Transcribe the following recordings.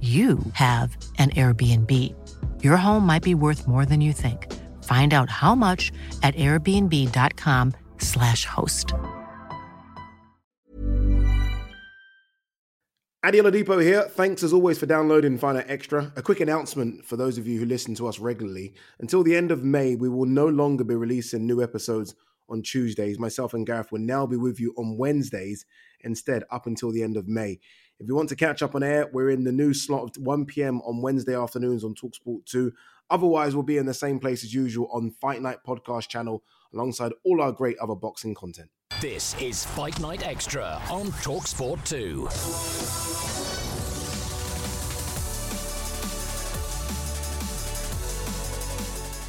you have an Airbnb. Your home might be worth more than you think. Find out how much at airbnb.com/slash host. Ade Oladipo here. Thanks as always for downloading Out Extra. A quick announcement for those of you who listen to us regularly. Until the end of May, we will no longer be releasing new episodes on Tuesdays. Myself and Gareth will now be with you on Wednesdays instead, up until the end of May. If you want to catch up on air, we're in the new slot of 1 p.m. on Wednesday afternoons on Talksport 2. Otherwise, we'll be in the same place as usual on Fight Night Podcast channel alongside all our great other boxing content. This is Fight Night Extra on Talksport 2.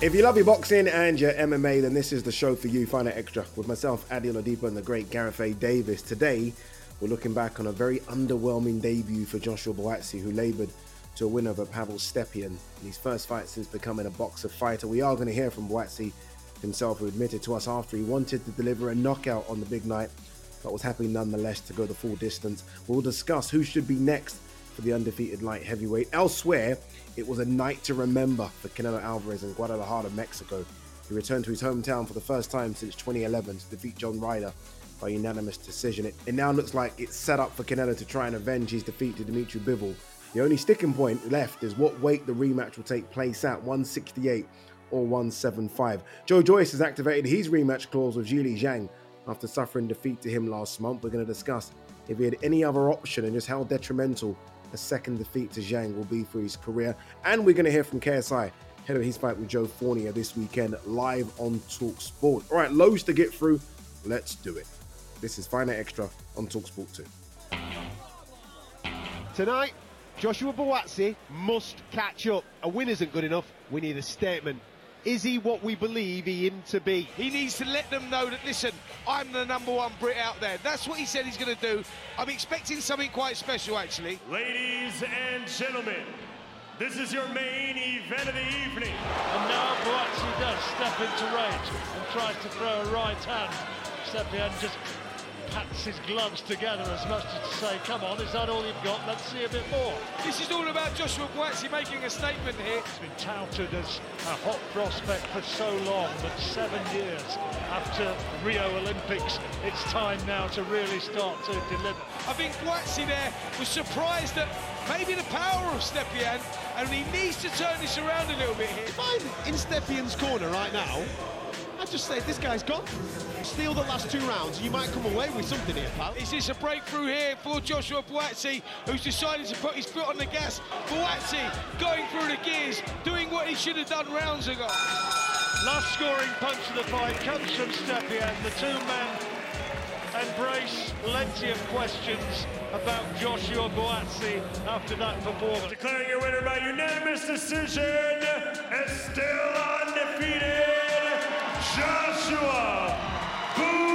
If you love your boxing and your MMA, then this is the show for you. Fight Night Extra with myself, Ade Oladipo, and the great Gareth A. Davies. Today, we're looking back on a very underwhelming debut for Joshua Buatsi, who laboured to a win over Pavel Stepien in his first fight since becoming a Boxxer fighter. We are going to hear from Buatsi himself, who admitted to us after he wanted to deliver a knockout on the big night, but was happy nonetheless to go the full distance. We'll discuss who should be next for the undefeated light heavyweight. Elsewhere, it was a night to remember for Canelo Alvarez in Guadalajara, Mexico. He returned to his hometown for the first time since 2011 to defeat John Ryder by unanimous decision. It, it now looks like it's set up for Canelo to try and avenge his defeat to Dimitri Bivol. The only sticking point left is what weight the rematch will take place at 168 or 175. Joe Joyce has activated his rematch clause with Zhilei Zhang after suffering defeat to him last month. We're going to discuss if he had any other option and just how detrimental a second defeat to Zhang will be for his career. And we're going to hear from KSI ahead of his fight with Joe Fournier this weekend live on Talk Sport. All right, loads to get through. Let's do it. This is Fight Extra on Talksport 2. Tonight, Joshua Buatsi must catch up. A win isn't good enough. We need a statement. Is he what we believe he him to be? He needs to let them know that, listen, I'm the number one Brit out there. That's what he said he's going to do. I'm expecting something quite special, actually. Ladies and gentlemen, this is your main event of the evening. And now Buatsi does step into range and tries to throw a right hand. Stepien just pats his gloves together as much as to say, come on, is that all you've got? Let's see a bit more. This is all about Joshua Buatsi making a statement here. He's been touted as a hot prospect for so long, but seven years after Rio Olympics, it's time now to really start to deliver. I think Buatsi there was surprised at maybe the power of Stepien, and he needs to turn this around a little bit here. If I'm in Stepien's corner right now, I'd just say this guy's gone. Steal the last two rounds, you might come away with something here, pal. Is this a breakthrough here for Joshua Buatsi, who's decided to put his foot on the gas? Buatsi going through the gears, doing what he should have done rounds ago. Last scoring punch of the fight comes from Stepien. The two men embrace plenty of questions about Joshua Buatsi after that performance. Declaring your winner by unanimous decision and still undefeated, Joshua Buatsi.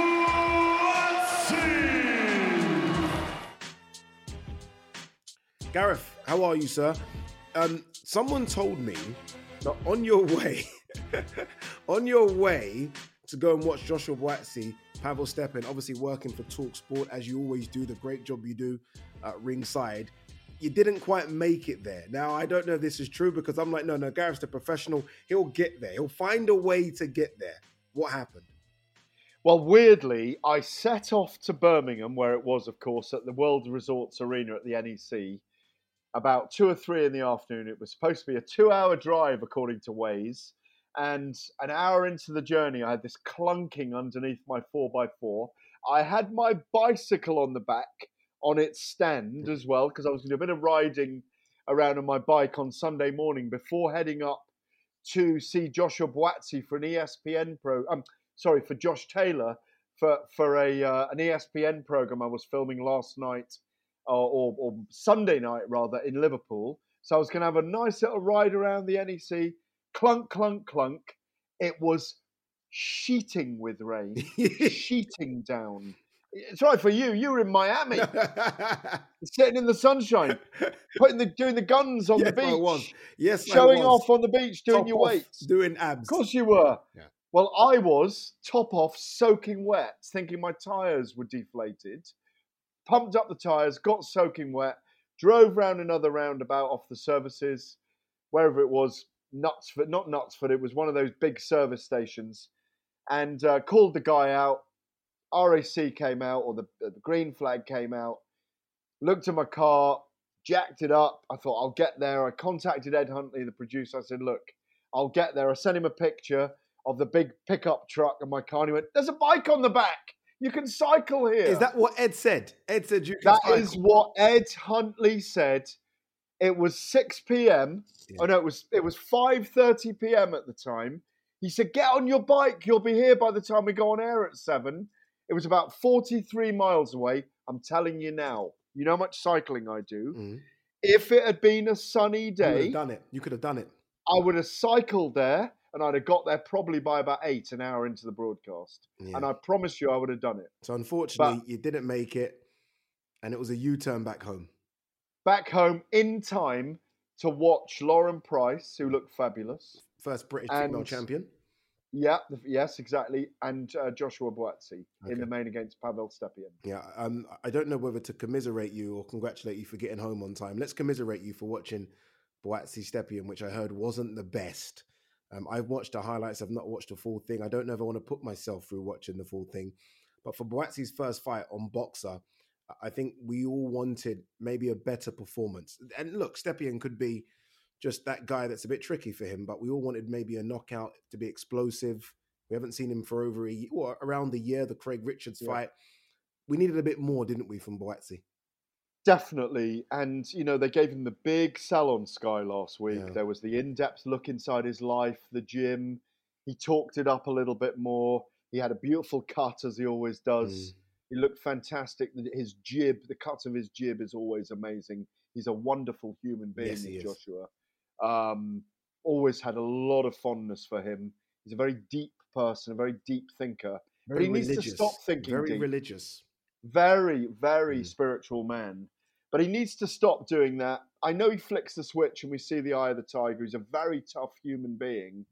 Gareth, how are you, sir? Um, someone told me that on your way, on your way to go and watch Joshua Buatsi, Pavel Stepien, obviously working for Talk Sport as you always do, the great job you do at ringside. You didn't quite make it there. Now I don't know if this is true because I'm like, no, no, Gareth's a professional. He'll get there. He'll find a way to get there. What happened? Well, weirdly, I set off to Birmingham, where it was, of course, at the World Resorts Arena at the NEC. about two or three in the afternoon. It was supposed to be a two-hour drive according to Waze, and an hour into the journey, I had this clunking underneath my four x four. I had my bicycle on the back on its stand as well because I was going to do a bit of riding around on my bike on Sunday morning before heading up to see Joshua Buatsi for an ESPN pro. Um, sorry, for Josh Taylor for for a uh, an ESPN program I was filming last night or, or, or Sunday night rather in Liverpool. So I was going to have a nice little ride around the NEC. Clunk, clunk, clunk. It was sheeting with rain, sheeting down. It's right for you. You were in Miami, sitting in the sunshine, putting the doing the guns on yes, the beach. I was. Yes, showing I was. off on the beach, doing Top your off, weights. doing abs. Of course you were. Yeah. Well, I was top off, soaking wet, thinking my tyres were deflated. Pumped up the tyres, got soaking wet, drove round another roundabout off the services, wherever it was, Knutsford, not Knutsford, it was one of those big service stations, and uh, called the guy out. RAC came out, or the, the green flag came out. Looked at my car, jacked it up. I thought, I'll get there. I contacted Ed Huntley, the producer. I said, Look, I'll get there. I sent him a picture of the big pickup truck and my car. And he went, There's a bike on the back. You can cycle here. Is that what Ed said? Ed said you can That cycle. is what Ed Huntley said. It was 6 p.m. Yeah. Oh no, it was it was 5:30 p.m. at the time. He said, "Get on your bike. You'll be here by the time we go on air at 7." It was about 43 miles away. I'm telling you now. You know how much cycling I do. Mhm. If it had been a sunny day, have done it. You could have done it. I would have cycled there and I'd have got there probably by about 8 an hour into the broadcast. Yeah. And I promise you I would have done it. So unfortunately, you didn't make it, and it was a U-turn back home. Back home in time to watch Lauren Price, who looked fabulous. First British female And- champion. Yeah, yes, exactly. And uh, Joshua Buatsi in the main against Pavel Stepien. Yeah, um, I don't know whether to commiserate you or congratulate you for getting home on time. Let's commiserate you for watching Buatsi Stepien, which I heard wasn't the best. Um, I've watched the highlights. I've not watched the full thing. I don't know if I want to put myself through watching the full thing. But for Buatsi's first fight on Boxxer, I think we all wanted maybe a better performance. And look, Stepien could be just that guy that's a bit tricky for him, but we all wanted maybe a knockout to be explosive. We haven't seen him for over a year, or around the year, the Craig Richards Yeah. fight. We needed a bit more, didn't we, from Buatsi? Definitely. And, you know, they gave him the big sell on Sky last week. Yeah. There was the in depth look inside his life, the gym. He talked it up a little bit more. He had a beautiful cut, as he always does. Mm. He looked fantastic. His jib, the cut of his jib is always amazing. He's a wonderful human being, Yes, he is. Um, always had a lot of fondness for him. He's a very deep person, a very deep thinker. But he needs to stop thinking Very deep. religious. Very, very Mm. spiritual man. But he needs to stop doing that. I know he flicks the switch and we see the eye of the tiger. He's a very tough human being.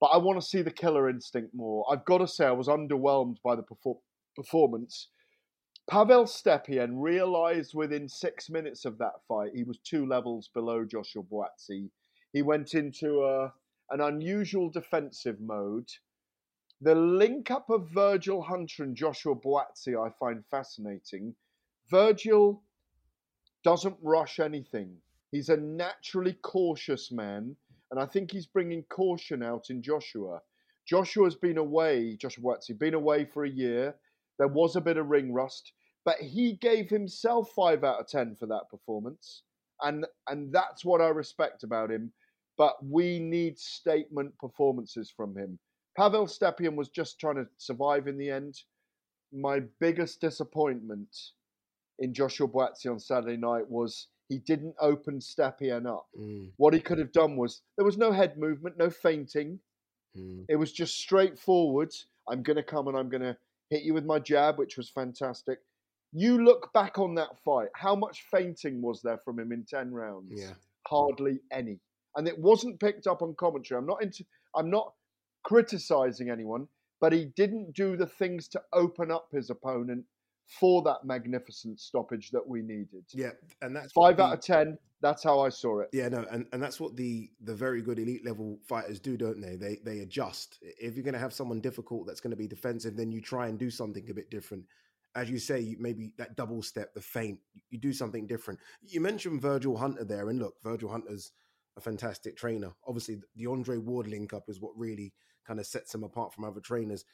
But I want to see the killer instinct more. I've got to say, I was underwhelmed by the perfor- performance. Pavel Stepien realized within six minutes of that fight he was two levels below Joshua Buatsi. He went into a, an unusual defensive mode. The link up of Virgil Hunter and Joshua Buatsi I find fascinating. Virgil doesn't rush anything. He's a naturally cautious man, and I think he's bringing caution out in Joshua. Joshua's been away, Joshua Buatsi, been away for a year. There was a bit of ring rust, but he gave himself five out of ten for that performance, and and that's what I respect about him. But we need statement performances from him. Pavel Stepien was just trying to survive in the end. My biggest disappointment in Joshua Buatsi on Saturday night was he didn't open Stepien up. Mm, What he could have done was there was no head movement, no feinting. mm. It was just straightforward. I'm going to come and I'm going to hit you with my jab, which was fantastic. You look back on that fight. How much fainting was there from him in 10 rounds? Yeah. Hardly any. And it wasn't picked up on commentary. I'm not into I'm not criticizing anyone, but he didn't do the things to open up his opponent for that magnificent stoppage that we needed. Yeah, and that's Five what out of ten. That's how I saw it. Yeah, no, and, and that's what the the very good elite level fighters do, don't they? They they adjust. If you're going to have someone difficult that's going to be defensive, then you try and do something a bit different. As you say, maybe that double step, the feint, you do something different. You mentioned Virgil Hunter there, and look, Virgil Hunter's a fantastic trainer. Obviously, the Andre Ward link up is what really kind of sets him apart from other trainers.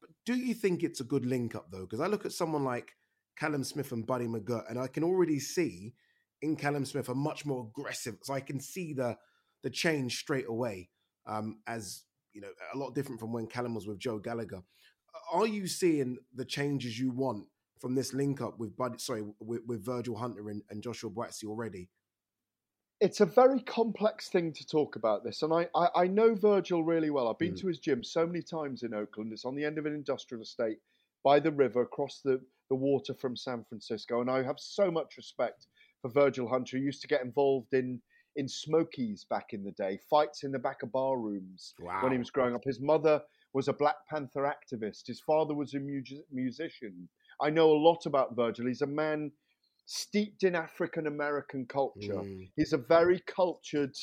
But do you think it's a good link up though? Because I look at someone like Callum Smith and Buddy McGirt, and I can already see in Callum Smith a much more aggressive. So I can see the the change straight away um, as you know a lot different from when Callum was with Joe Gallagher. Are you seeing the changes you want from this link up with Buddy? Sorry, with, with Virgil Hunter and, and Joshua Buatsi already? it's a very complex thing to talk about this, and I, I, I know Virgil really well. I've been mm. to his gym so many times in Oakland. It's on the end of an industrial estate by the river, across the, the water from San Francisco, and I have so much respect for Virgil Hunter. He used to get involved in in Smokies back in the day, fights in the back of bar rooms wow. when he was growing up. His mother was a Black Panther activist. His father was a mu- musician. I know a lot about Virgil. He's a man steeped in African American culture. Mm. He's a very cultured,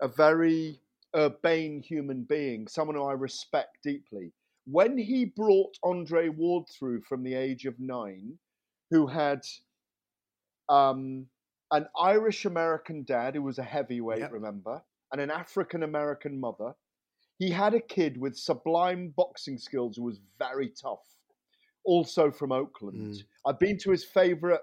a very urbane human being, someone who I respect deeply. When he brought Andre Ward through from the age of nine, who had um, an Irish American dad who was a heavyweight, yep. remember, and an African American mother, he had a kid with sublime boxing skills who was very tough, also from Oakland. Mm. I've been to his favorite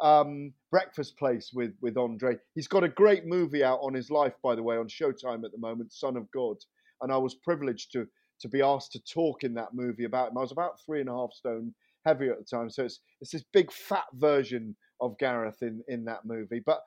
um, Breakfast Place with with Andre. He's got a great movie out on his life, by the way, on Showtime at the moment, Son of God. And I was privileged to to be asked to talk in that movie about him. I was about three and a half stone heavy at the time, so it's it's this big fat version of Gareth in in that movie. But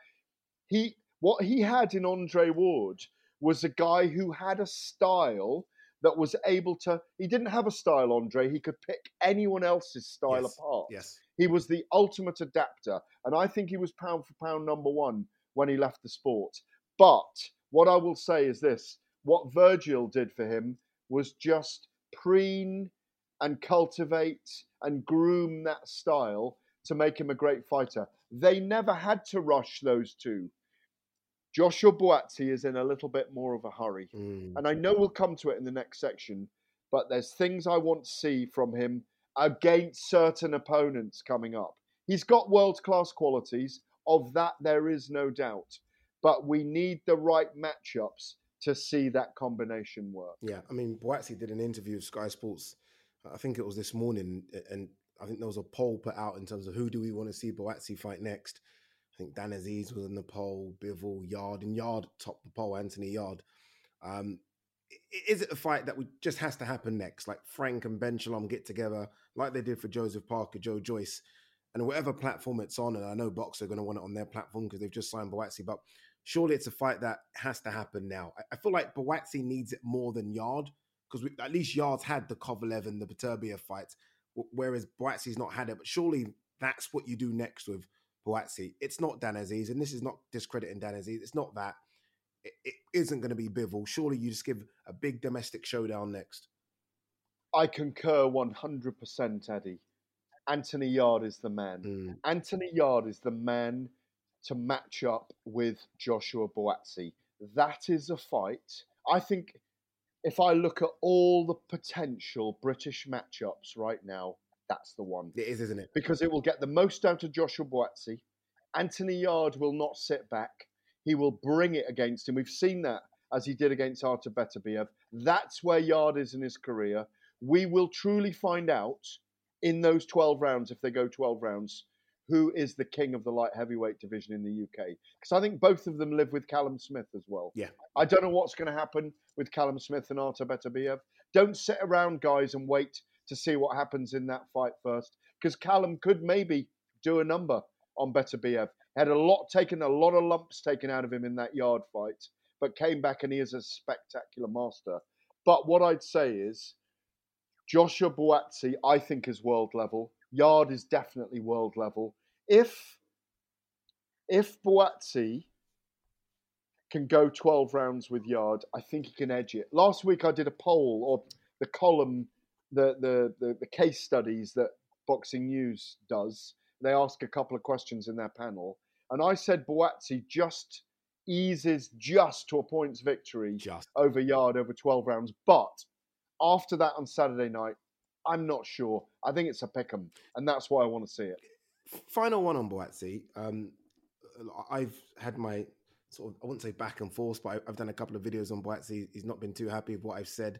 he what he had in Andre Ward was a guy who had a style that was able to. He didn't have a style, Andre. He could pick anyone else's style yes. apart. Yes. He was the ultimate adapter, and I think he was pound for pound number one when he left the sport. But what I will say is this: what Virgil did for him was just preen and cultivate and groom that style to make him a great fighter. They never had to rush those two. Joshua Buatsi is in a little bit more of a hurry. Mm. And I know we'll come to it in the next section, but there's things I want to see from him against certain opponents coming up. He's got world class qualities, of that there is no doubt. But we need the right matchups to see that combination work. Yeah, I mean, Buatsi did an interview with Sky Sports, I think it was this morning, and I think there was a poll put out in terms of who do we want to see Buatsi fight next. I think Dan Azeez was in the poll, Bivol, Yarde, and Yarde topped the poll, Anthony Yarde. Um, is it a fight that would just has to happen next? Like Frank and Ben Shalom get together, like they did for Joseph Parker, Joe Joyce, and whatever platform it's on. And I know Boxxer going to want it on their platform because they've just signed Buatsi, but surely it's a fight that has to happen now. I, feel like Buatsi needs it more than Yarde because at least Yarde's had the Kovalev and the Beterbiev fights, whereas Buatsi's not had it. But surely that's what you do next with Buatsi. It's not Dan Azeez, and this is not discrediting Dan Azeez. It's not that. It, it isn't going to be Bivol. Surely you just give a big domestic showdown next. I concur 100%, Eddie. Anthony Yarde is the man. Mm. Anthony Yarde is the man to match up with Joshua Buatsi. That is a fight. I think if I look at all the potential British matchups right now, that's the one. It is, isn't it? Because it will get the most out of Joshua Buatsi. Anthony Yarde will not sit back. He will bring it against him. We've seen that as he did against Artur Beterbiev. That's where Yarde is in his career. We will truly find out in those 12 rounds, if they go 12 rounds, who is the king of the light heavyweight division in the UK. Because I think both of them live with Callum Smith as well. Yeah. I don't know what's going to happen with Callum Smith and Artur Beterbiev. Don't sit around, guys, and wait to see what happens in that fight first, because Callum could maybe do a number on Beterbiev. Had a lot taken, a lot of lumps taken out of him in that Yarde fight, but came back and he is a spectacular master. But what I'd say is, Joshua Buatsi, I think, is world level. Yarde is definitely world level. If if Buatsi can go 12 rounds with Yarde, I think he can edge it. Last week I did a poll or the column the, the, the, the case studies that Boxing News does. They ask a couple of questions in their panel. And I said Buatsi just eases just to a points victory just. over Yarde over 12 rounds. But after that on Saturday night, I'm not sure. I think it's a pick 'em, and that's why I want to see it. Final one on Buatsi. Um, I've had my sort of I wouldn't say back and forth, but I've done a couple of videos on Buatsi. He's not been too happy with what I've said.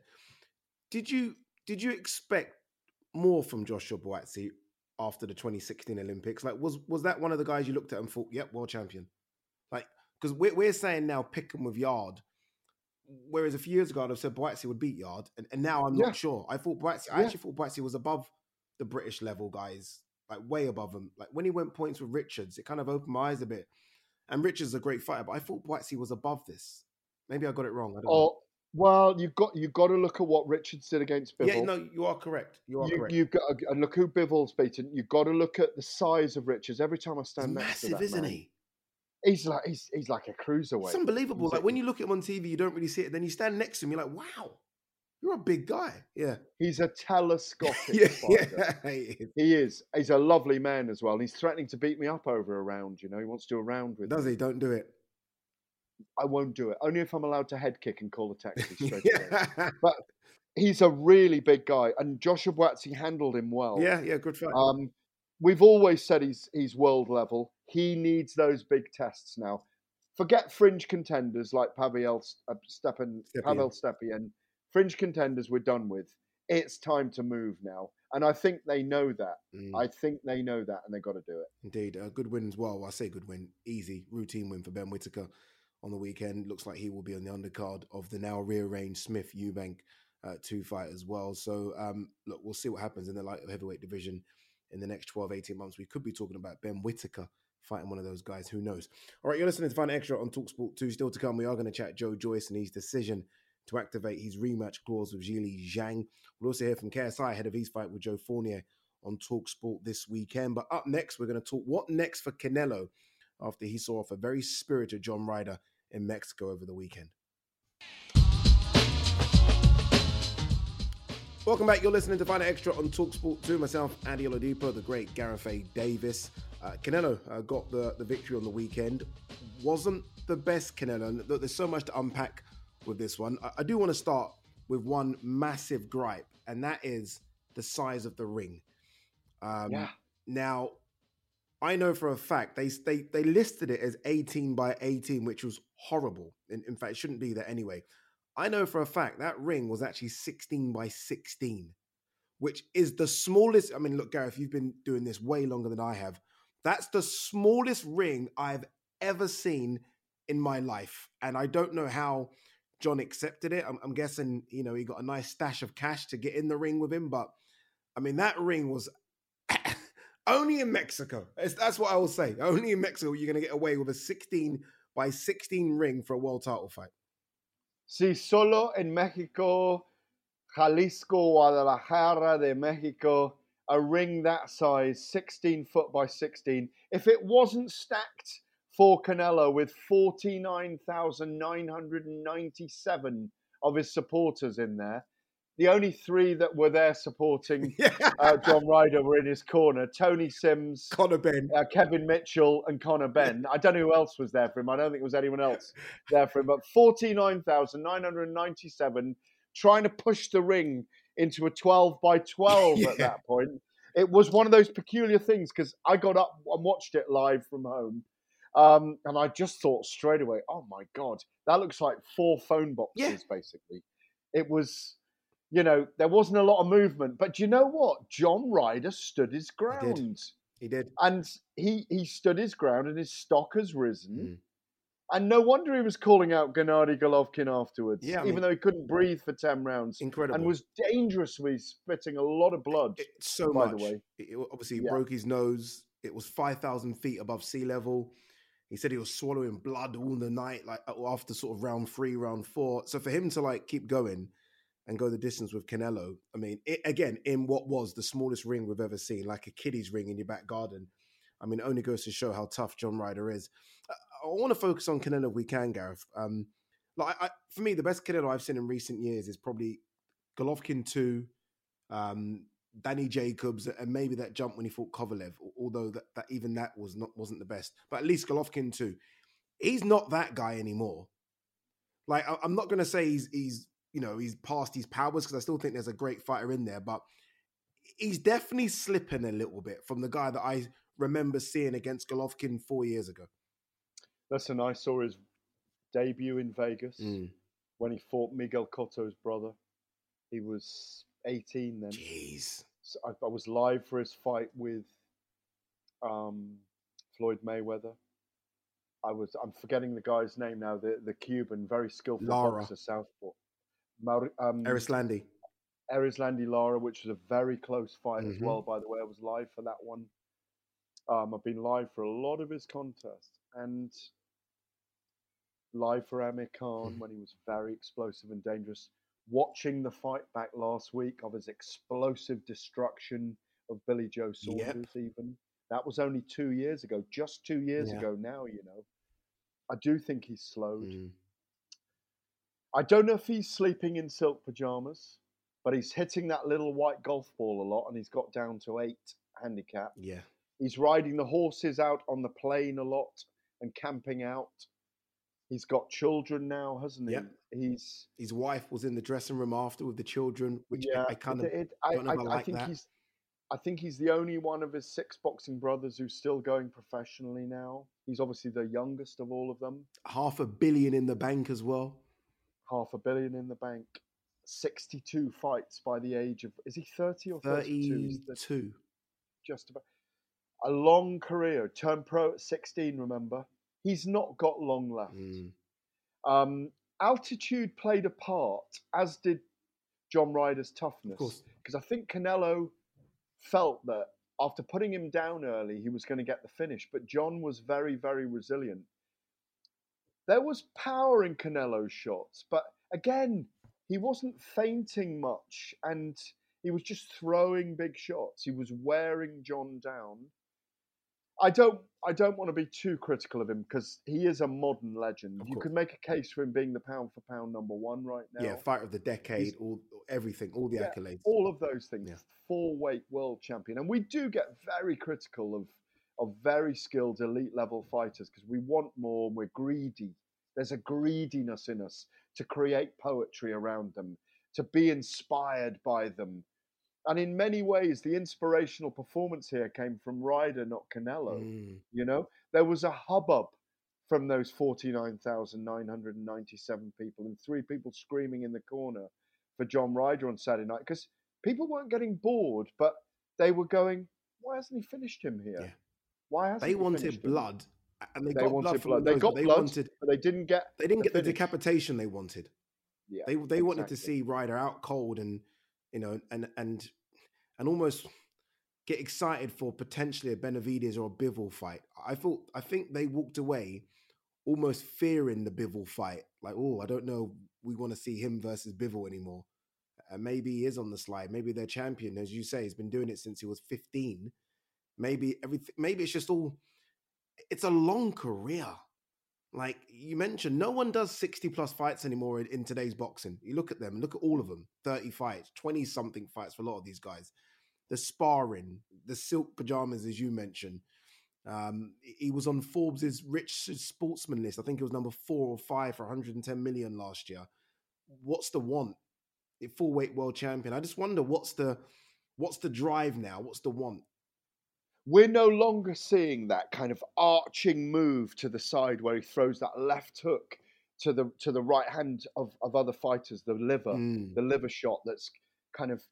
Did you did you expect more from Joshua Buatsi after the 2016 Olympics? Like, was was that one of the guys you looked at and thought, "Yep, world champion"? Like, because we're we're saying now pick him with Yarde, whereas a few years ago I'd have said Buatsi would beat Yarde, and, and now I'm Yeah. not sure. I thought Buatsi, I Yeah. actually thought Buatsi was above the British level guys, like way above them. Like when he went points with Richards, it kind of opened my eyes a bit. And Richards is a great fighter, but I thought Buatsi was above this. Maybe I got it wrong. I don't know. Well, you've got you've got to look at what Richards did against Bivol. Yeah, no, you are correct. You are you, correct. You've got and look who Bivol's beaten. You've got to look at the size of Richards. Every time I He's stand next to massive, that isn't man, he? He's like he's he's like a cruiserweight. It's unbelievable. He's Like when you look at him on TV, you don't really see it. Then you stand next to him, you're like, wow, you're a big guy. Yeah. He's a telescopic Yeah, fighter. yeah. he is. He is. He's a lovely man as well. He's threatening to beat me up over a round. You know, he wants to do a round with Does me. he? Don't do it. I won't do it. Only if I'm allowed to head kick and call a taxi straight away. But he's a really big guy, and Joshua Buatsi handled him well. yeah, yeah, good fight. Um, we've always said he's he's world level. He needs those big tests now. Forget fringe contenders like Pavel uh, Stepan, Stepien. Pavel Stepien. Fringe contenders we're done with. It's time to move now, and I think they know that. Mm, I think they know that, and they've got to do it. indeed. A good win as well. I say good win. Easy, routine win for Ben Whitaker on the weekend. Looks like he will be on the undercard of the now rearranged Smith Eubank uh, two fight as well. So, um, look, we'll see what happens in the light heavyweight division in the next 12, 18 months. We could be talking about Ben Whitaker fighting one of those guys. Who knows? All right, you're listening to Fight Extra on Talksport 2. Still to come, we are going to chat Joe Joyce and his decision to activate his rematch clause with Zhilei Zhang. We'll also hear from KSI ahead of his fight with Joe Fournier on Talksport this weekend. But up next, we're going to talk what next for Canelo after he saw off a very spirited John Ryder in Mexico over the weekend. Welcome back. You're listening to Fight Extra on Talksport 2. Myself, Andy Oladipo, the great Gareth A. Davies. Uh, Canelo uh, got the, the victory on the weekend. Wasn't the best Canelo. And there's so much to unpack with this one. I, I do want to start with one massive gripe, and that is the size of the ring. Um, Yeah. Now, I know for a fact they they they listed it as 18 by 18, which was horrible. In, in fact, it shouldn't be there anyway. I know for a fact that ring was actually 16 by 16, which is the smallest. I mean, look, Gareth, you've been doing this way longer than I have. That's the smallest ring I've ever seen in my life. And I don't know how John accepted it. I'm, I'm guessing, you know, he got a nice stash of cash to get in the ring with him. But I mean, that ring was only in Mexico. It's- that's what I will say. Only in Mexico, you're going to get away with a 16 by 16 ring for a world title fight. Si solo en Mexico, Jalisco, Guadalajara de Mexico, a ring that size, 16 foot by 16, if it wasn't stacked for Canelo with 49,997 of his supporters in there, the only three that were there supporting Yeah. uh, John Ryder were in his corner Tony Sims, Conor Benn. uh, Kevin Mitchell and Conor Benn. I don't know who else was there for him. I don't think it was anyone else there for him. But 49,997 trying to push the ring into a 12 by 12 Yeah. at that point. It was one of those peculiar things because I got up and watched it live from home. Um, and I just thought straight away, oh my God, that looks like four phone boxes, Yeah. basically. It was, you know, there wasn't a lot of movement. But you know what? John Ryder stood his ground He did. and he he stood his ground and his stock has risen. Mm. And no wonder he was calling out Gennady Golovkin afterwards, Yeah, I even mean- though he couldn't breathe for 10 rounds Incredible. and was dangerously spitting a lot of blood. It- so by much. the way. It- obviously, he Yeah. broke his nose. It was 5,000 feet above sea level. He said he was swallowing blood all the night, like after sort of round three, round four. So for him to like keep going and go the distance with Canelo, I mean, it, again, in what was the smallest ring we've ever seen, like a kiddie's ring in your back garden. I mean, only goes to show how tough John Ryder is. I, I want to focus on Canelo if we can, Gareth. Um, like I, for me, the best Canelo I've seen in recent years is probably Golovkin two, um, Danny Jacobs, and maybe that jump when he fought Kovalev. Although that, that even that was not wasn't the best, but at least Golovkin too. He's not that guy anymore. Like I, I'm not going to say he's he's you know he's past his powers because I still think there's a great fighter in there, but he's definitely slipping a little bit from the guy that I remember seeing against Golovkin four years ago. Listen, I saw his debut in Vegas Mm. when he fought Miguel Cotto's brother. He was 18 then. Jeez. So I, I was live for his fight with um, Floyd Mayweather. I was I'm forgetting the guy's name now. The the Cuban, very skillful Lara. boxer, southpaw. Maur- um, Erislandy. Erislandy Lara, which was a very close fight as Mhm. well. By the way, I was live for that one. Um, I've been live for a lot of his contests and live for Amir Khan Mhm. when he was very explosive and dangerous. Watching the fight back last week of his explosive destruction of Billy Joe Yep. Saunders, even that was only two years ago, just two years Yeah. ago now. You know, I do think he's slowed. Mm. I don't know if he's sleeping in silk pajamas, but he's hitting that little white golf ball a lot and he's got down to eight handicap. Yeah. He's riding the horses out on the plain a lot and camping out. He's got children now, hasn't he? Yep. He's His wife was in the dressing room after with the children, which I- yeah. I, kind of it- it- I, don't know I I- I like think that. he's I think he's the only one of his six boxing brothers who's still going professionally now. He's obviously the youngest of all of them. half a billion in the bank as well. Half a billion in the bank. 62 fights by the age of is he 30 or 32? 32. just about a long career. Turned pro at 16, remember? He's not got long left. Mm. Um, altitude played a part, as did John Ryder's toughness. Because I think Canelo felt that after putting him down early, he was going to get the finish. But John was very, very resilient. There was power in Canelo's shots, but again, he wasn't fainting much and he was just throwing big shots. He was wearing John down. I don't I don't want to be too critical of him because he is a modern legend. Of You course. could make a case for him being the pound for pound number one right now. Yeah, fight of the decade, all everything, all the Yeah, accolades. all of those things. Yeah. Four weight world champion, and we do get very critical of of very skilled elite level fighters because we want more. and We're greedy. There's a greediness in us to create poetry around them, to be inspired by them. And in many ways, the inspirational performance here came from Ryder, not Canelo. Mm. You know, there was a hubbub from those 49,997 people and three people screaming in the corner for John Ryder on Saturday night because people weren't getting bored, but they were going, why hasn't he finished him here? Yeah. Why hasn't They wanted him?" blood, and they, They got blood. blood. They got they blood, wanted. but they didn't get. They didn't get the decapitation they wanted. Yeah, They they wanted to see Ryder out cold and you know and and and almost get excited for potentially a Benavidez or a Bivol fight. I thought I think they walked away almost fearing the Bivol fight. Like, oh, I don't know, we want to see him versus Bivol anymore. And maybe he is on the slide. Maybe their champion, as you say, has been doing it since he was 15. Maybe everything maybe it's just all it's a long career. Like you mentioned, no one does 60 plus fights anymore in, in today's boxing. You look at them, look at all of them 30 fights, 20 something fights for a lot of these guys. The sparring, the silk pajamas, as you mentioned. Um, he was on Forbes's rich sportsman list. I think it was number four or five for 110 million last year. What's the want? Full weight world champion. I just wonder what's the what's the drive now? What's the want? We're no longer seeing that kind of arching move to the side where he throws that left hook to the to the right hand of, of other fighters, the liver, Mm. the liver shot that's kind of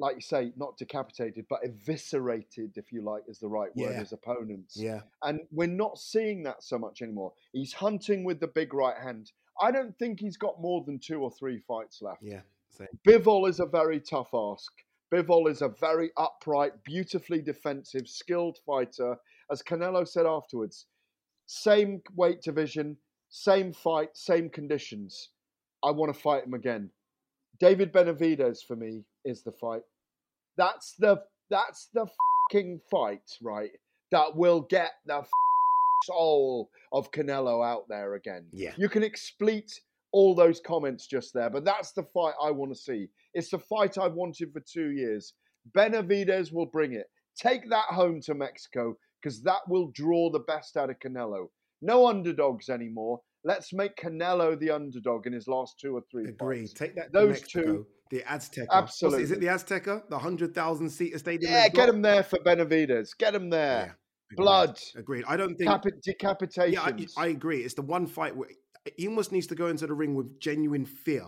like you say, not decapitated, but eviscerated, if you like, is the right word, Yeah. his opponents. Yeah. And we're not seeing that so much anymore. He's hunting with the big right hand. I don't think he's got more than two or three fights left. Yeah. Same. Bivol is a very tough ask. Bivol is a very upright, beautifully defensive, skilled fighter. As Canelo said afterwards, same weight division, same fight, same conditions. I want to fight him again. David Benavidez for me is the fight. That's the that's the fucking fight, right? That will get the soul of Canelo out there again. Yeah. You can expleet all those comments just there, but that's the fight I want to see. It's the fight I've wanted for two years. Benavidez will bring it. Take that home to Mexico because that will draw the best out of Canelo. No underdogs anymore. Let's make Canelo the underdog in his last two or three Agree. fights. Take that Those Mexico. two The Azteca. Absolutely. Is it the Azteca? The hundred thousand seater stadium. Yeah, get him there for Benavidez. Get him there. Yeah, Blood. Agreed. I don't think Capi- decapitations. Yeah, I, I agree. It's the one fight where he almost needs to go into the ring with genuine fear.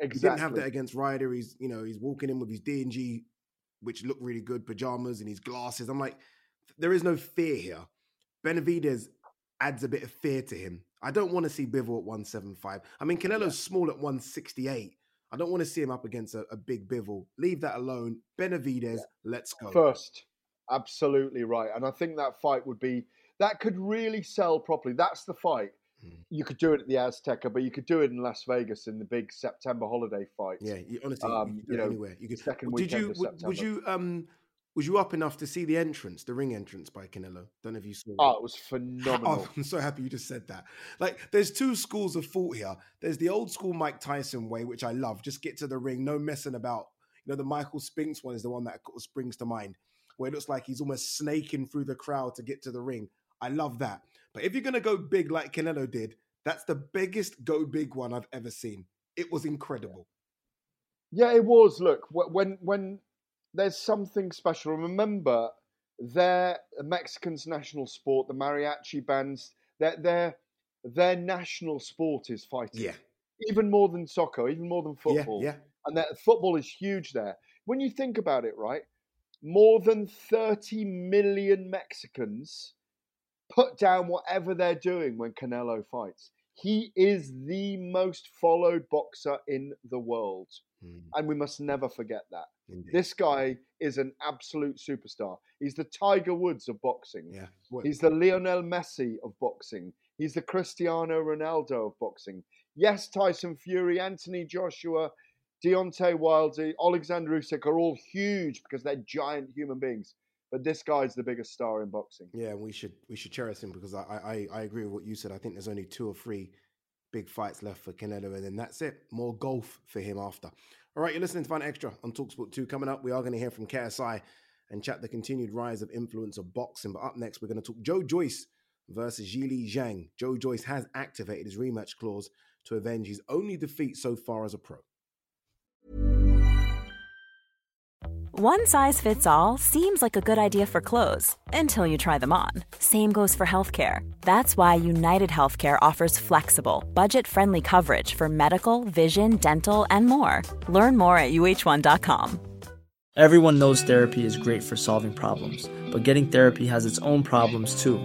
exactly. He didn't have that against Ryder. He's you know he's walking in with his D and G, which look really good pajamas and his glasses. I'm like, there is no fear here. Benavidez adds a bit of fear to him. I don't want to see Bivol at 175. I mean, Canelo's small at 168. I don't want to see him up against a, a big Bivol. Leave that alone. Benavidez, let's go. First. Absolutely right. And I think that fight would be that could really sell properly. That's the fight. Hmm. You could do it at the Azteca, but you could do it in Las Vegas in the big September holiday fight. Yeah, you, honestly, Um, you, you it know, anywhere. You could. second Did you? would- you? Um, was you up enough to see the entrance, the ring entrance by Canelo? Don't know if you saw. Oh, it. it was phenomenal. Oh, I'm so happy you just said that. Like, there's two schools of thought here. There's the old school Mike Tyson way, which I love. Just get to the ring, no messing about. You know, the Michael Spinks one is the one that springs to mind, where it looks like he's almost snaking through the crowd to get to the ring. I love that. But if you're gonna go big like Canelo did, that's the biggest go big one I've ever seen. It was incredible. Yeah, it was. Look, when when there's something special. Remember, their Mexicans' national sport, the mariachi bands, their their their national sport is fighting. Yeah, even more than soccer, even more than football. yeah, yeah. And that football is huge there. When you think about it, right? More than 30 million Mexicans put down whatever they're doing when Canelo fights. He is the most followed boxer in the world. Mm, And we must never forget that. indeed. This guy is an absolute superstar. He's the Tiger Woods of boxing. yeah. He's the Lionel Messi of boxing. He's the Cristiano Ronaldo of boxing. Yes, Tyson Fury, Anthony Joshua, Deontay Wilder, Alexander Usyk are all huge because they're giant human beings. But this guy's the biggest star in boxing. Yeah, we should we should cherish him because I, I I agree with what you said. I think there's only two or three big fights left for Canelo, and then that's it. More golf for him after. All right, you're listening to Fight Extra on Talksport 2. Coming up, we are going to hear from KSI and chat the continued rise of influence of boxing. But up next, we're going to talk Joe Joyce versus Zhilei Zhang. Joe Joyce has activated his rematch clause to avenge his only defeat so far as a pro. One size fits all seems like a good idea for clothes until you try them on. Same goes for healthcare. That's why United Healthcare offers flexible, budget friendly coverage for medical, vision, dental, and more. Learn more at uh1.com. Everyone knows therapy is great for solving problems, but getting therapy has its own problems too,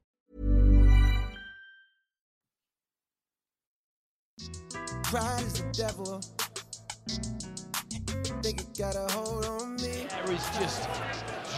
Pride is the devil. Think it got a hold on me. Air is just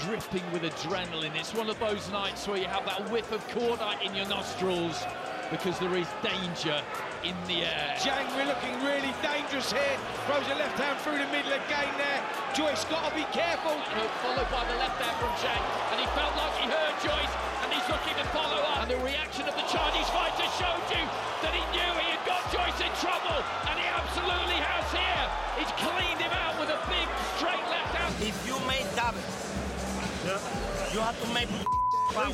dripping with adrenaline. It's one of those nights where you have that whiff of cordite in your nostrils because there is danger in the air. Zhang, we're looking really dangerous here. Throws a left hand through the middle again there. Joyce got to be careful. Hook followed by the left hand from Zhang, and he felt like he heard Joyce, and he's looking to follow up. And the reaction of the Chinese fighter showed you that he knew he had got Joyce in trouble, and he absolutely has here. He's cleaned him out with a big straight left hand. If you make that, you have to make power.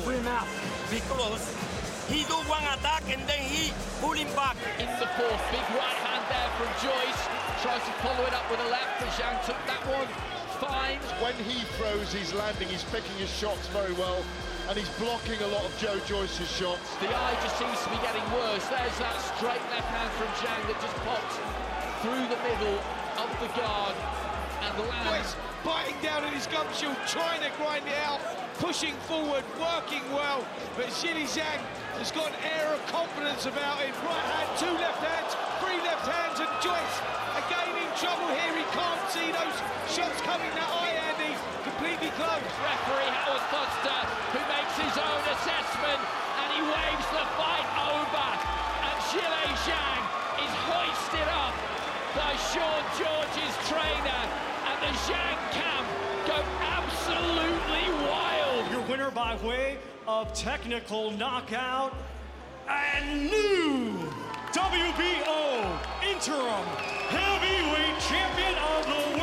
Because he do one attack and then he pull him back. In the fourth, big right hand there from Joyce. Tries to follow it up with a left, but Zhang took that one fine. When he throws, he's landing, he's picking his shots very well, and he's blocking a lot of Joe Joyce's shots. The eye just seems to be getting worse. There's that straight left hand from Zhang that just popped through the middle of the guard and lands biting down on his gum shield, trying to grind it out, pushing forward, working well. But Zhilei Zhang has got an air of confidence about him. Right hand, two left hands, three left hands, and Joyce again in trouble here. He can't see those shots coming. That eye, Andy, completely. Referee Howard Foster, who makes his own assessment, and he waves the fight over. And Zhilei Zhang is hoisted up by Sean George's trainer, and the Zhang camp go absolutely wild. Your winner by way of technical knockout and new WBO interim heavyweight champion of the world,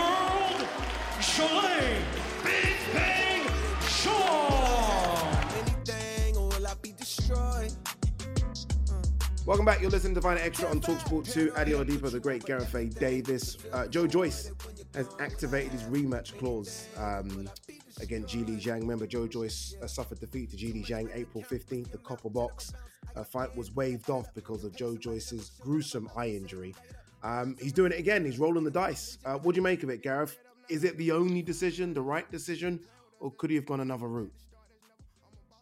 Welcome back. You're listening to Fight Extra on Talksport 2. Ade Oladipo, the great Gareth A. Davies. Uh, Joe Joyce has activated his rematch clause um, against Zhilei Zhang. Remember, Joe Joyce uh, suffered defeat to Zhilei Zhang April 15th, the Copper Box. Uh, fight was waved off because of Joe Joyce's gruesome eye injury. Um, he's doing it again. He's rolling the dice. Uh, what do you make of it, Gareth? Is it the only decision, the right decision, or could he have gone another route?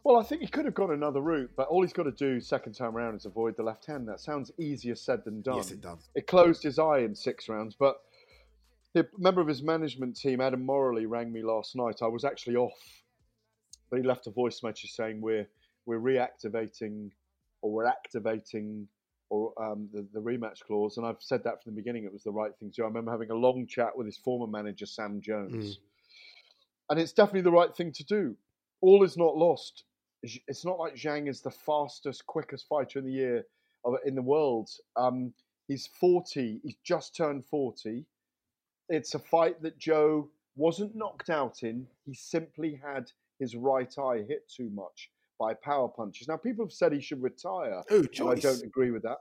Well, I think he could have gone another route, but all he's got to do second time around is avoid the left hand. That sounds easier said than done. Yes, it does. It closed his eye in six rounds, but the member of his management team, Adam Morley, rang me last night. I was actually off, but he left a voice message saying we're we're reactivating or we're activating or um, the, the rematch clause, and I've said that from the beginning. It was the right thing to do. I remember having a long chat with his former manager, Sam Jones, Mm. and it's definitely the right thing to do. All is not lost. It's not like Zhang is the fastest, quickest fighter in the year in the world. Um, he's 40. He's just turned 40. It's a fight that Joe wasn't knocked out in. He simply had his right eye hit too much by power punches. Now, people have said he should retire. Oh, I don't agree with that.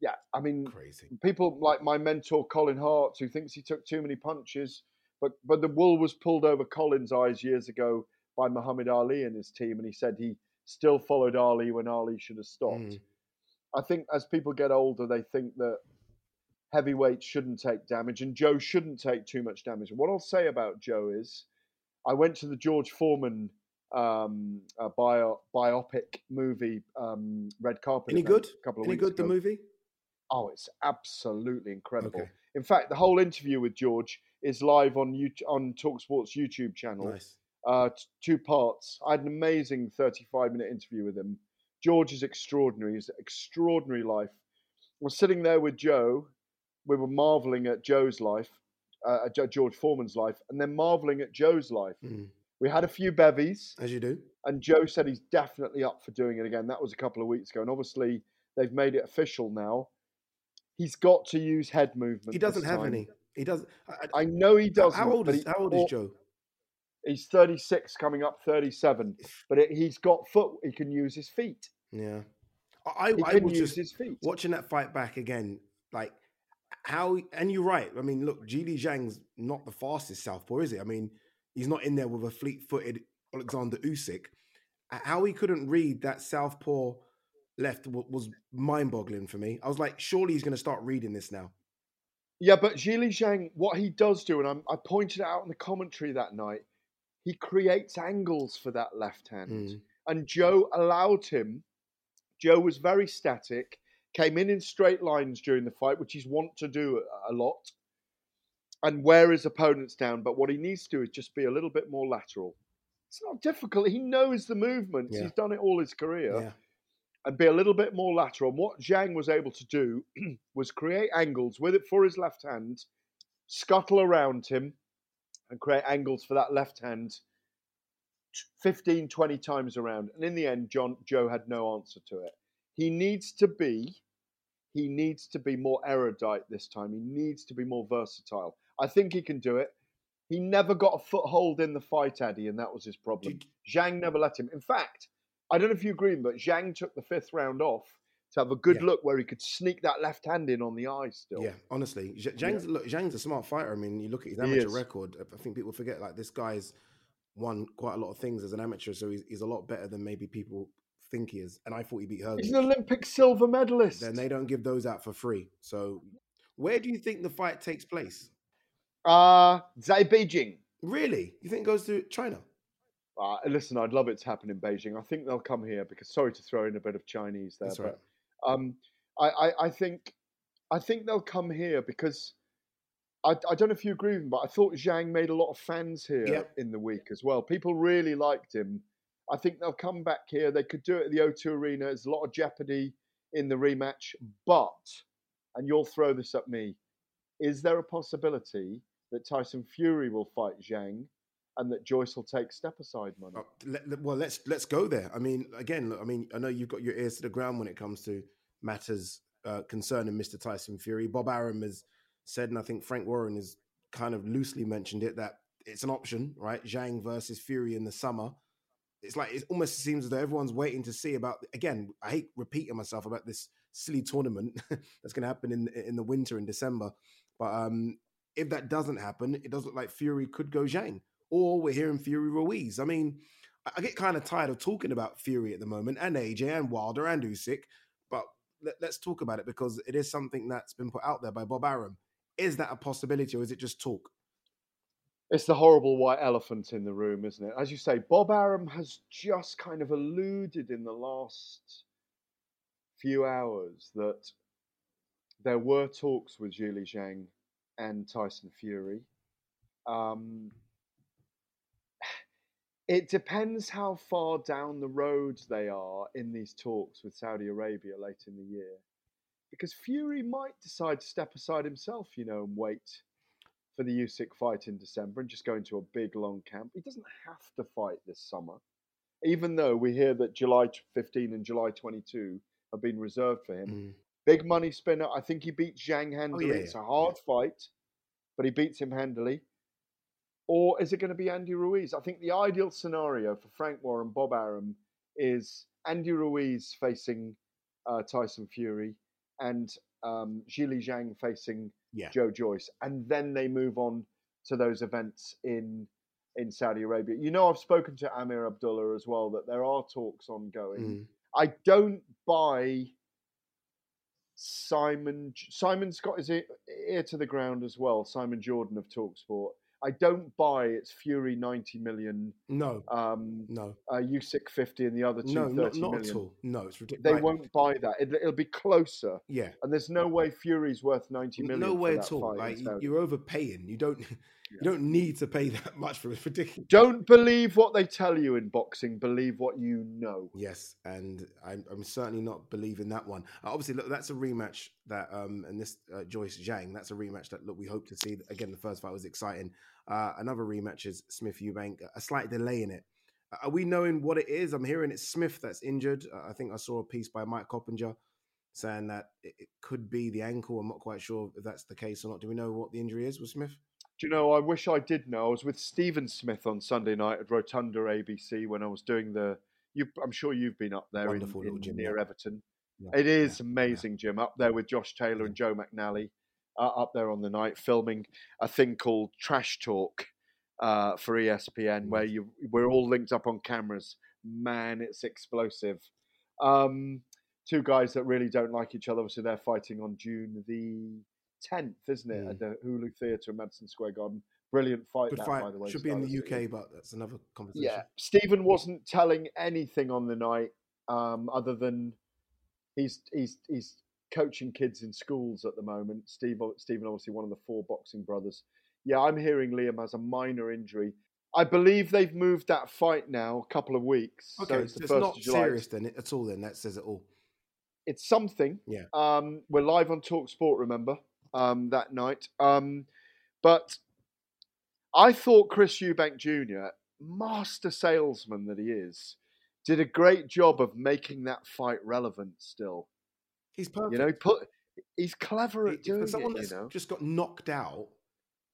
Yeah, I mean, Crazy. people like my mentor Colin Hart, who thinks he took too many punches, but but the wool was pulled over Colin's eyes years ago by Muhammad Ali and his team, and he said he still followed Ali when Ali should have stopped. Mm. I think as people get older, they think that heavyweights shouldn't take damage, and Joe shouldn't take too much damage. And what I'll say about Joe is, I went to the George Foreman um, uh, bio, biopic movie um, red carpet. Any good? A couple of Any good, the movie? Oh, it's absolutely incredible. Okay. In fact, the whole interview with George is live on YouTube, on Talksport's YouTube channel. Nice. Uh, two parts. I had an amazing 35 minute interview with him. George is extraordinary. He's extraordinary life. We're sitting there with Joe. We were marveling at Joe's life, uh, George Foreman's life, and then marveling at Joe's life. Mm. We had a few bevies. As you do. And Joe said he's definitely up for doing it again. That was a couple of weeks ago. And obviously, they've made it official now. He's got to use head movement. He doesn't have time. any. He does. I, I know he doesn't. How old is How old is Joe? He's 36, coming up 37. But it, he's got foot. He can use his feet. Yeah. I, He I, I can was use his feet. watching that fight back again. Like how, and you're right. I mean, look, Zhilei Zhang's not the fastest southpaw, is it? I mean, he's not in there with a fleet-footed Alexander Usyk. How he couldn't read that southpaw left was mind-boggling for me. I was like, surely he's going to start reading this now. Yeah, but Zhilei Zhang, what he does do, and I'm, I pointed it out in the commentary that night, he creates angles for that left hand. Mm. And Joe allowed him. Joe was very static, came in in straight lines during the fight, which he's wont to do a, lot, and wear his opponents down. But what he needs to do is just be a little bit more lateral. It's not difficult. He knows the movements. Yeah. He's done it all his career Yeah. and be a little bit more lateral. And what Zhang was able to do was create angles with it for his left hand, scuttle around him, and create angles for that left hand t- 15, 20 times around. And in the end, John Joe had no answer to it. He needs to be, he needs to be more erudite this time. He needs to be more versatile. I think he can do it. He never got a foothold in the fight, Addy, and that was his problem. Zhang never let him. In fact, I don't know if you agree, but Zhang took the fifth round off to have a good Yeah. look where he could sneak that left hand in on the eye still. Yeah, honestly, Zh- Zhang's look, Zhang's a smart fighter. I mean, you look at his amateur record. I think people forget like this guy's won quite a lot of things as an amateur, so he's, he's a lot better than maybe people think he is. And I thought he beat Hergic. He's an Olympic silver medalist. Then they don't give those out for free. So, where do you think the fight takes place? Uh, Zai Beijing. Really? You think it goes to China? Uh, listen, I'd love it to happen in Beijing. I think they'll come here because sorry to throw in a bit of Chinese there, That's but um, I, I, I think I think they'll come here because I, I don't know if you agree with me, but I thought Zhang made a lot of fans here Yep. in the week as well. People really liked him. I think they'll come back here. They could do it at the O2 Arena. There's a lot of jeopardy in the rematch, but and you'll throw this at me. Is there a possibility that Tyson Fury will fight Zhang and that Joyce will take step aside money? Uh, let- let- well, let's let's go there. I mean, again, look, I mean, I know you've got your ears to the ground when it comes to matters uh, concerning Mr. Tyson Fury. Bob Arum has said, and I think Frank Warren has kind of loosely mentioned it that it's an option, right? Zhang versus Fury in the summer. It's like it almost seems as though everyone's waiting to see about. Again, I hate repeating myself about this silly tournament that's going to happen in in the winter in December. But um, if that doesn't happen, it does look like Fury could go Zhang, or we're hearing Fury Ruiz. I mean, I- get kind of tired of talking about Fury at the moment, and AJ, and Wilder, and Usyk. But let, let's talk about it because it is something that's been put out there by Bob Arum. Is that a possibility, or is it just talk? It's the horrible white elephant in the room, isn't it? As you say, Bob Arum has just kind of alluded in the last few hours that there were talks with Zhilei Zhang and Tyson Fury. Um, it depends how far down the road they are in these talks with Saudi Arabia late in the year. Because Fury might decide to step aside himself, you know, and wait for the Usyk fight in December and just go into a big long camp. He doesn't have to fight this summer, even though we hear that July 15 and July 22 have been reserved for him. Mm. Big money spinner. I think he beat Zhang handily. Oh, yeah, It's a hard fight, but he beats him handily. Or is it going to be Andy Ruiz? I think the ideal scenario for Frank Warren, Bob Arum, is Andy Ruiz facing uh, Tyson Fury and um, Zhilei Zhang facing Yeah. Joe Joyce, and then they move on to those events in in Saudi Arabia. You know, I've spoken to Amir Abdullah as well that there are talks ongoing. Mm. I don't buy Simon. Simon's got his ear, ear to the ground as well. Simon Jordan of Talksport. I don't buy it's Fury ninety million. No, um, no, uh, Usyk fifty, and the other two no, not, not million. at all. No, it's ridiculous. They won't buy that. It, it'll be closer. Yeah. And there's no way Fury's worth ninety million. No way at all. fight Like Saudi. you're overpaying. You don't. You don't need to pay that much for it. It's ridiculous. Don't believe what they tell you in boxing. Believe what you know. Yes, and I'm, I'm certainly not believing that one. Uh, obviously, look, that's a rematch that, um, and this uh, Joyce Zhang, that's a rematch that look we hope to see. Again, the first fight was exciting. Uh, another rematch is Smith Eubank. A slight delay in it. Uh, Are we knowing what it is? I'm hearing it's Smith that's injured. Uh, I think I saw a piece by Mike Coppinger saying that it, it could be the ankle. I'm not quite sure if that's the case or not. Do we know what the injury is with Smith? Do you know? I wish I did know. I was with Stephen Smith on Sunday night at Rotunda ABC when I was doing the. You, I'm sure you've been up there in, in gym, near yeah. Everton. Yeah, It is amazing, gym. Up there with Josh Taylor and Joe McNally, uh, up there on the night filming a thing called Trash Talk uh, for ESPN, where you we're all linked up on cameras. Man, it's explosive. Um, two guys that really don't like each other, so they're fighting on June the 10th, isn't it, at the Hulu Theatre in Madison Square Garden. Brilliant fight, Good that, fight. by the way. Should be in the. UK, but that's another conversation. Yeah, Stephen wasn't telling anything on the night um, other than he's he's he's coaching kids in schools at the moment. Steve, Stephen, obviously one of the four boxing brothers. Yeah, I'm hearing Liam has a minor injury. I believe they've moved that fight now a couple of weeks. Okay, so it's so the it's first not serious then at all. Then that says it all. It's something. Yeah. Um, we're live on Talk Sport, remember, um, that night. Um, but I thought Chris Eubank Jr., master salesman that he is, did a great job of making that fight relevant still. He's perfect. You know, he put he's clever at For doing someone it, that's you know. just got knocked out,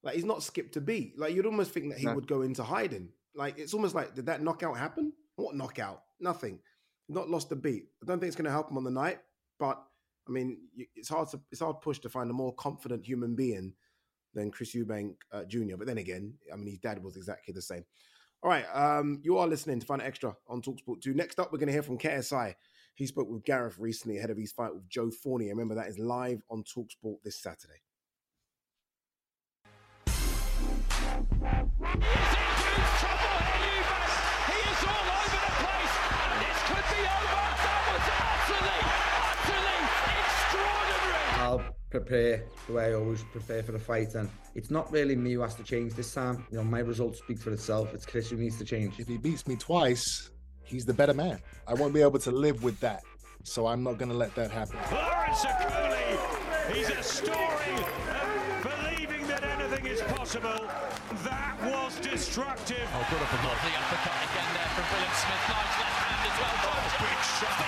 like he's not skipped a beat. Like you'd almost think that he No. would go into hiding. Like it's almost like did that knockout happen? What knockout? Nothing. Not lost a beat. I don't think it's going to help him on the night. But I mean, it's hard to it's hard push to find a more confident human being than Chris Eubank uh, Jr. But then again, I mean, his dad was exactly the same. All right, um, you are listening to Fight Extra on Talksport 2. Next up, we're going to hear from KSI. He spoke with Gareth recently ahead of his fight with Joe Fournier. Remember, that is live on Talksport this Saturday. He is all over the place, and this could be over. That was absolutely prepare the way I always prepare for a fight, and it's not really me who has to change this time. You know, my results speak for itself. It's Chris who needs to change. If he beats me twice, he's the better man. I won't be able to live with that, so I'm not going to let that happen. Lawrence Okolie, he's a story of believing that anything is possible. That was destructive. Oh, good for Lovely uppercut again there from Billam-Smith. Nice left hand as well. Oh, big shot.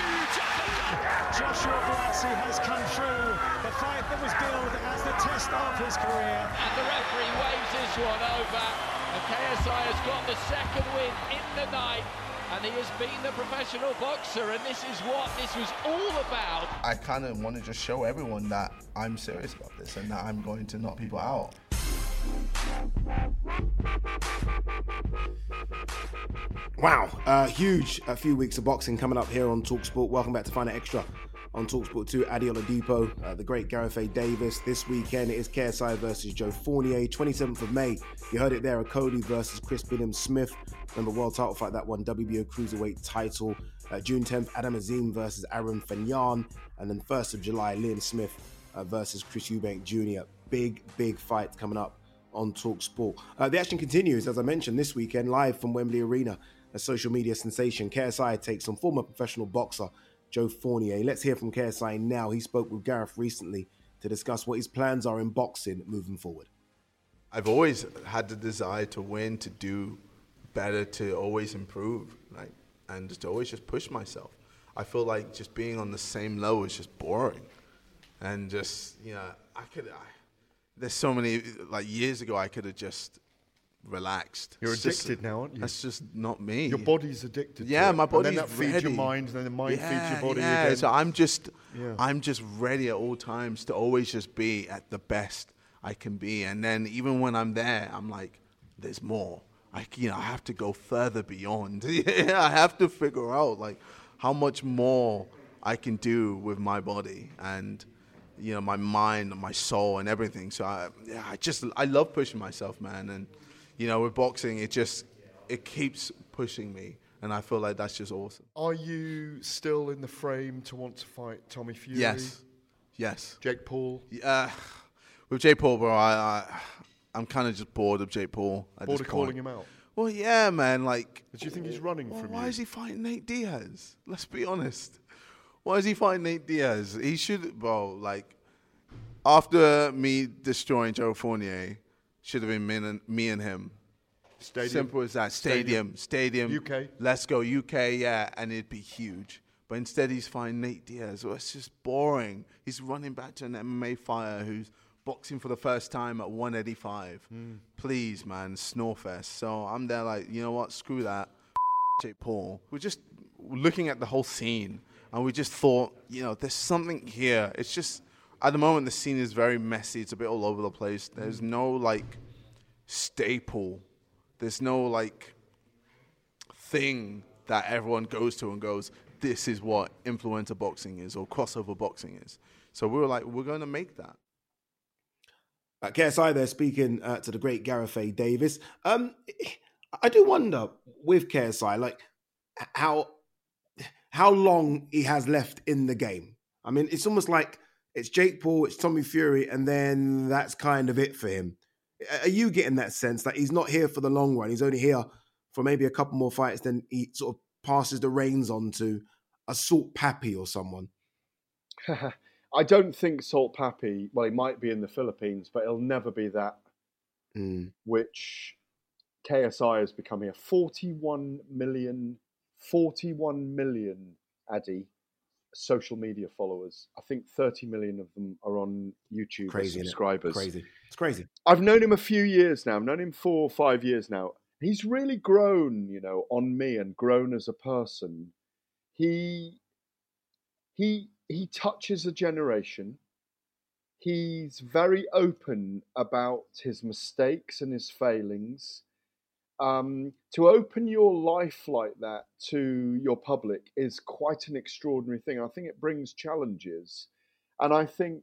Huge uppercut. Joshua Buatsi has come through the fight that was billed as the test of his career. And the referee waves this one over. And KSI has got the second win in the night. And he has been the professional boxer, and this is what this was all about. I kind of want to just show everyone that I'm serious about this and that I'm going to knock people out. Wow, uh, huge a few weeks of boxing coming up here on Talksport. Welcome back to Fight Night Extra on Talksport 2. Ade Oladipo, uh, the great Gareth A. Davies. This weekend it is KSI versus Joe Fournier. 27th of May, you heard it there, Cody versus Chris Billam-Smith. Remember, world title fight, that one, WBO Cruiserweight title. Uh, June 10th, Adam Azim versus Aaron Fanyan. And then 1st of July, Liam Smith uh, versus Chris Eubank Jr. Big, big fight coming up on Talk Sport. Uh, the action continues, as I mentioned, this weekend, live from Wembley Arena. A social media sensation, KSI takes on former professional boxer Joe Fournier. Let's hear from KSI now. He spoke with Gareth recently to discuss what his plans are in boxing moving forward. I've always had the desire to win, to do better, to always improve, and to always just push myself. I feel like just being on the same level is just boring, and just you know, I could. I, there's so many like years ago I could have just relaxed. You're It's just- addicted now, aren't you? That's just not me. Your body's addicted. Yeah, my And then that feeds your mind, and then the mind feeds your body yeah. again. So I'm just, Yeah. I'm just ready at all times to always just be at the best I can be, and then even when I'm there, I'm like, there's more. I, you know, I have to go further beyond. yeah, I have to figure out like how much more I can do with my body and you know my mind and my soul and everything. So I, yeah, I just I love pushing myself, man, and you know with boxing it just it keeps pushing me, and I feel like that's just awesome. Are you still in the frame to want to fight Tommy Fury? Yes. Yes. Jake Paul. Yeah, with Jake Paul, bro, I, I I'm kind of just bored of Jake Paul. At Bored of calling point. him out? Well, yeah, man. Like, Do you think he's running well, from why you? Why is he fighting Nate Diaz? Let's be honest. Why is he fighting Nate Diaz? He should, bro. Like, after me destroying Joe Fournier, should have been me and, me and him. Stadium. Simple as that. Stadium. Stadium. UK. Let's go UK. Yeah, and it'd be huge. But instead, he's fighting Nate Diaz. Well, it's just boring. He's running back to an MMA fighter who's boxing for the first time at 185. Hmm. Please, man, Snorefest. So I'm there like, you know what? Screw that. Jake Paul. We're just looking at the whole scene, and we just thought, you know, there's something here. It's just at the moment the scene is very messy. It's a bit all over the place. There's no like staple. There's no like thing that everyone goes to and goes, this is what influencer boxing is or crossover boxing is. So we were like, we're going to make that. At KSI there speaking uh, to the great Gareth A. Davies. Um, I do wonder with KSI, like how how long he has left in the game. I mean, it's almost like it's Jake Paul, it's Tommy Fury, and then that's kind of it for him. Are you getting that sense that he's not here for the long run? He's only here for maybe a couple more fights, then he sort of passes the reins on to a Salt Papi or someone. I don't think Salt Papi, well, he might be in the Philippines, but he'll never be that, Mm. which KSI is becoming a 41 million, 41 million, Addy, social media followers. I think 30 million of them are on YouTube Crazy, subscribers. Crazy. It's crazy. I've known him a few years now. I've known him four or five years now. He's really grown, you know, on me and grown as a person. He he he touches a generation. He's very open about his mistakes and his failings. Um, to open your life like that to your public is quite an extraordinary thing. I think it brings challenges, and I think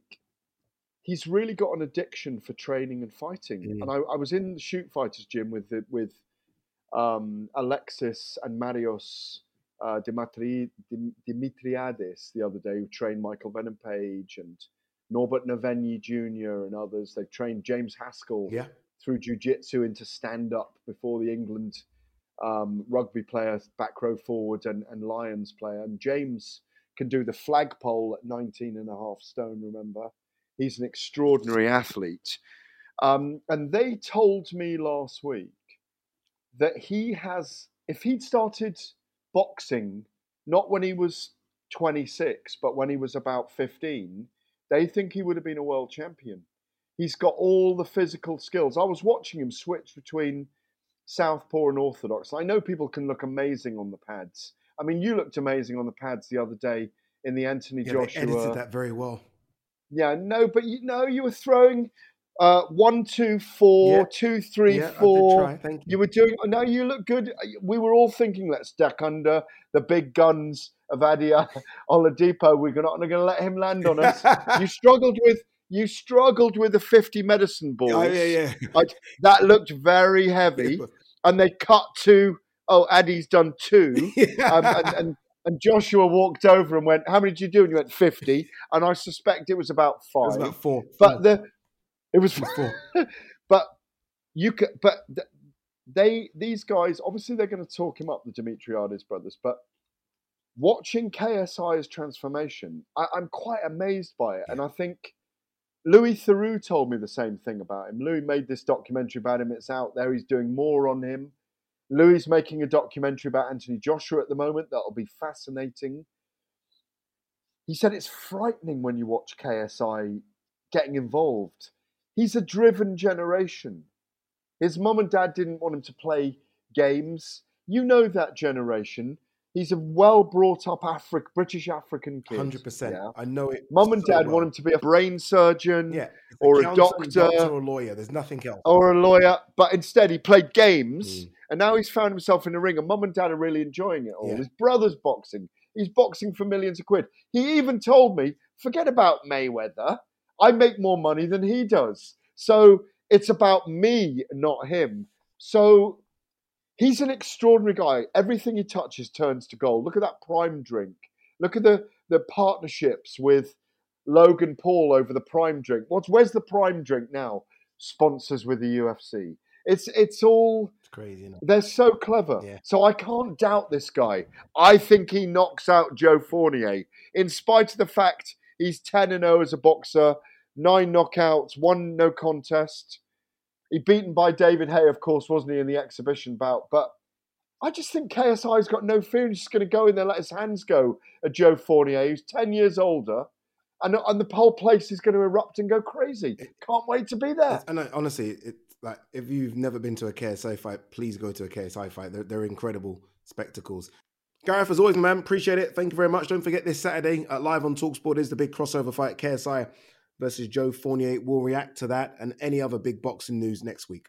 he's really got an addiction for training and fighting. Mm. And I, I was in the shoot fighters gym with the, with um, Alexis and Marios uh, Dimitri, Dim- Dimitriades the other day, who trained Michael Venom Page and Norbert Novenyi Jr. and others. They've trained James Haskell Yeah. Through jiu-jitsu into stand-up before the England um, rugby player, back row forward, and, and Lions player. And James can do the flagpole at 19 and a half stone, remember? He's an extraordinary athlete. Um, and they told me last week that he has, if he'd started boxing, not when he was 26, but when he was about 15, they think he would have been a world champion. He's got all the physical skills. I was watching him switch between Southpaw and Orthodox. I know people can look amazing on the pads. I mean, you looked amazing on the pads the other day in the Anthony Yeah, Joshua. they edited that very well. Yeah, no, but you know, you were throwing uh, one, two, four, Yeah. two, three, Yeah, four. thank you. were doing. No, you look good. We were all thinking, let's duck under the big guns of Ade Oladipo. We're not going to let him land on us. you struggled with. You struggled with the 50 medicine balls. Oh, yeah, yeah. Like, that looked very heavy. And they cut to, oh, Addy's done two. um, and, and, and Joshua walked over and went, How many did you do? And you went 50. And I suspect it was about five. was about four. But the it was four. but you could, but they, these guys, obviously they're going to talk him up, the Dimitriades brothers. But watching KSI's transformation, I, I'm quite amazed by it. And I think Louis Theroux told me the same thing about him. Louis made this documentary about him. It's out there. He's doing more on him. Louis is making a documentary about Anthony Joshua at the moment that'll be fascinating. He said it's frightening when you watch KSI getting involved. He's a driven generation. His mum and dad didn't want him to play games. You know that generation. He's a well brought up Afri- British African kid. Hundred percent. I know it. Mum and so dad well. want him to be a brain surgeon Yeah, or a Accountant, doctor or a lawyer. There's nothing else. or a lawyer, but instead he played games mm. and now he's found himself in the ring and mum and dad are really enjoying it all. Yeah. His brother's boxing. He's boxing for millions of quid. He even told me, forget about Mayweather. I make more money than he does. So it's about me, not him. So he's an extraordinary guy. Everything he touches turns to gold. Look at that prime drink. Look at the, the partnerships with Logan Paul over the prime drink. What's where's the prime drink now? Sponsors with the UFC. It's it's all It's crazy. They're so clever. Yeah. So I can't doubt this guy. I think he knocks out Joe Fournier, in spite of the fact he's 10 and 0 as a boxer, nine knockouts, one no contest. He beaten by David Haye, of course, wasn't he, in the exhibition bout? But I just think KSI's got no fear. He's just going to go in there, let his hands go at Joe Fournier, who's 10 years older. And, and the whole place is going to erupt and go crazy. Can't wait to be there. And I, honestly, it, like if you've never been to a KSI fight, please go to a KSI fight. They're, they're incredible spectacles. Gareth, as always, man, appreciate it. Thank you very much. Don't forget this Saturday uh, live on Talksport is the big crossover fight. KSI versus Joe Fournier. We'll react to that and any other big boxing news next week.